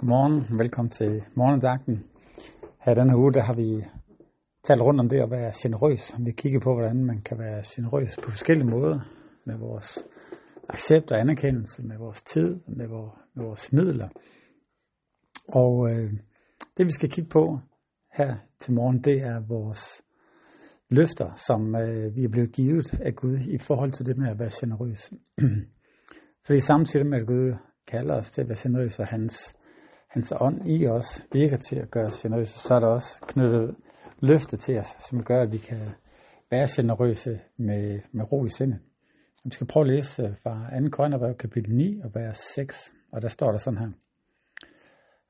Godmorgen, velkommen til morgendagten. Her denne uge, der har vi talt rundt om det at være generøs. Vi kigger på, hvordan man kan være generøs på forskellige måder. Med vores accept og anerkendelse, med vores tid, med vores, med vores midler. Og øh, det vi skal kigge på her til morgen, det er vores løfter, som øh, vi er blevet givet af Gud i forhold til det med at være generøs. Fordi samtidig med, at Gud kalder os til at være generøse, og hans hans ånd i os virker til at gøre os generøse, så er der også knyttet løfte til os, som gør, at vi kan være generøse med, med ro i sindet. Vi skal prøve at læse øh, fra 2. Korinther kapitel 9 og vers 6, og der står der sådan her.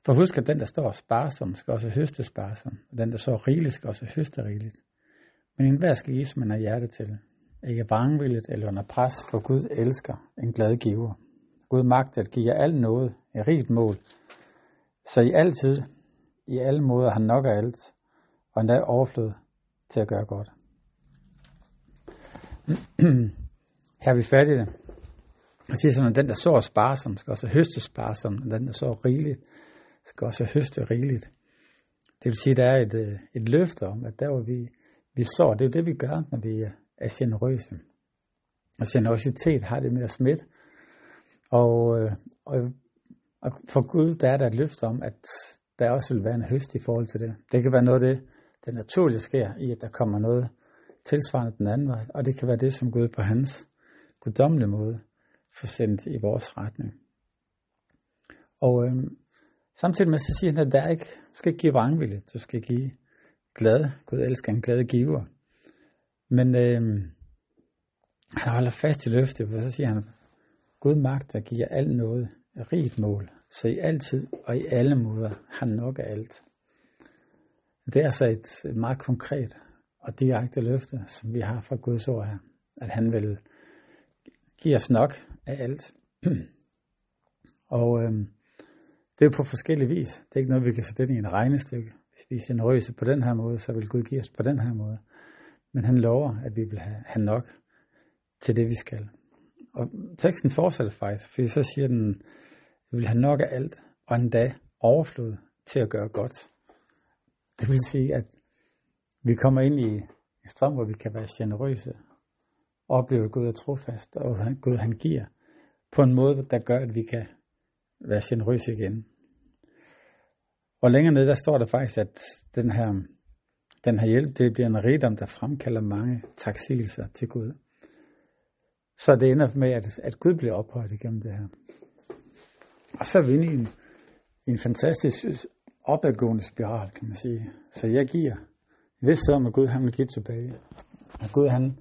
For husk, at den, der står sparsom, skal også høste sparsom, og den, der så rigeligt, skal også høste rigeligt. Men enhver skal give, som man har hjerte til. Ikke vrangvilligt eller under pres, for Gud elsker en glad giver. Gud magt at give jer alt noget, et rigt mål, så i altid, i alle måder, har nok af alt, og endda overflod til at gøre godt. Her er vi færdige. Jeg siger sådan, at den, der så sparsom, skal også høste sparsom, og den, der så rigeligt, skal også høste rigeligt. Det vil sige, at der er et, øh, et løfte om, at der hvor vi, vi så, det er jo det, vi gør, når vi øh, er generøse. Og generøsitet har det med at smitte. Og, øh, og og for Gud, der er der et løfte om, at der også vil være en høst i forhold til det. Det kan være noget af det, der naturligt sker i, at der kommer noget tilsvarende den anden vej. Og det kan være det, som Gud på hans guddommelige måde får sendt i vores retning. Og øhm, samtidig med, så siger han, at der ikke, du skal ikke give vrangvilje, du skal give glad. Gud elsker en glad giver. Men øhm, han holder fast i løftet, for så siger han, Gud magt, der giver alt noget rigt mål, så I altid og i alle måder har nok af alt. Det er altså et meget konkret og direkte løfte, som vi har fra Guds ord her, at han vil give os nok af alt. og øhm, det er på forskellige vis. Det er ikke noget, vi kan sætte ind i en regnestykke. Hvis vi er generøse på den her måde, så vil Gud give os på den her måde. Men han lover, at vi vil have, have nok til det, vi skal. Og teksten fortsætter faktisk, fordi så siger den, vi vil have nok af alt, og endda overflod til at gøre godt. Det vil sige, at vi kommer ind i en strøm, hvor vi kan være generøse, opleve, Gud er trofast, og Gud han giver på en måde, der gør, at vi kan være generøse igen. Og længere nede, der står der faktisk, at den her, den her hjælp, det bliver en rigdom, der fremkalder mange taksigelser til Gud. Så det ender med, at, at Gud bliver ophøjet igennem det her. Og så vinde en, en fantastisk øh, opadgående spiral, kan man sige. Så jeg giver vidsthed om, at Gud han vil give tilbage. At Gud han,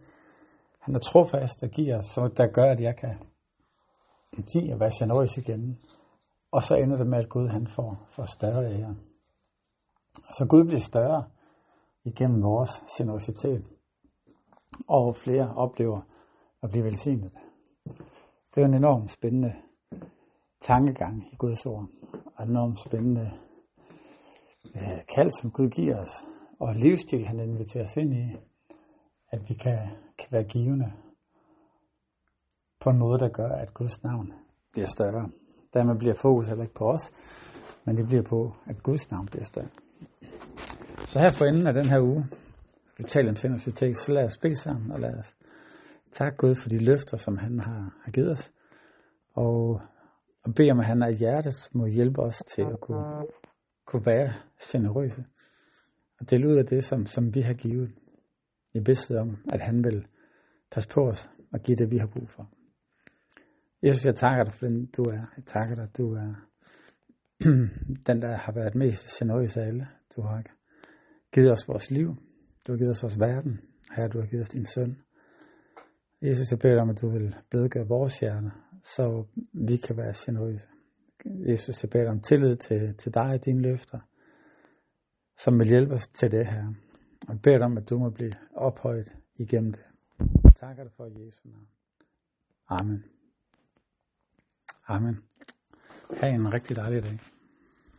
han er trofast og giver, så der gør, at jeg kan give og være generøs igen. Og så ender det med, at Gud han får, får større ære. Så Gud bliver større igennem vores generositet. Og flere oplever at blive velsignet. Det er en enormt spændende tankegang i Guds ord. Og enormt spændende øh, kald, som Gud giver os. Og livsstil, han inviterer os ind i. At vi kan, kan være givende på en måde, der gør, at Guds navn bliver større. Dermed bliver fokus heller ikke på os, men det bliver på, at Guds navn bliver større. Så her for enden af den her uge, vi taler om generositet, så lad os bede sammen, og lad os takke Gud for de løfter, som han har, har givet os. Og og bede om, at han af hjertet må hjælpe os til at kunne, kunne være generøse. Og dele ud af det, som, som vi har givet. I vidsthed om, at han vil passe på os og give det, vi har brug for. Jesus, jeg takker dig for den, du er. Jeg takker dig, du er den, der har været mest generøs af alle. Du har givet os vores liv. Du har givet os vores verden. Her du har givet os din søn. Jesus, jeg beder dig om, at du vil blødgøre vores hjerner så vi kan være generøse. Jesus, jeg beder om tillid til, til dig og dine løfter, som vil hjælpe os til det her. Og jeg beder om, at du må blive ophøjet igennem det. Jeg takker dig for Jesu navn. Amen. Amen. Ha' en rigtig dejlig dag.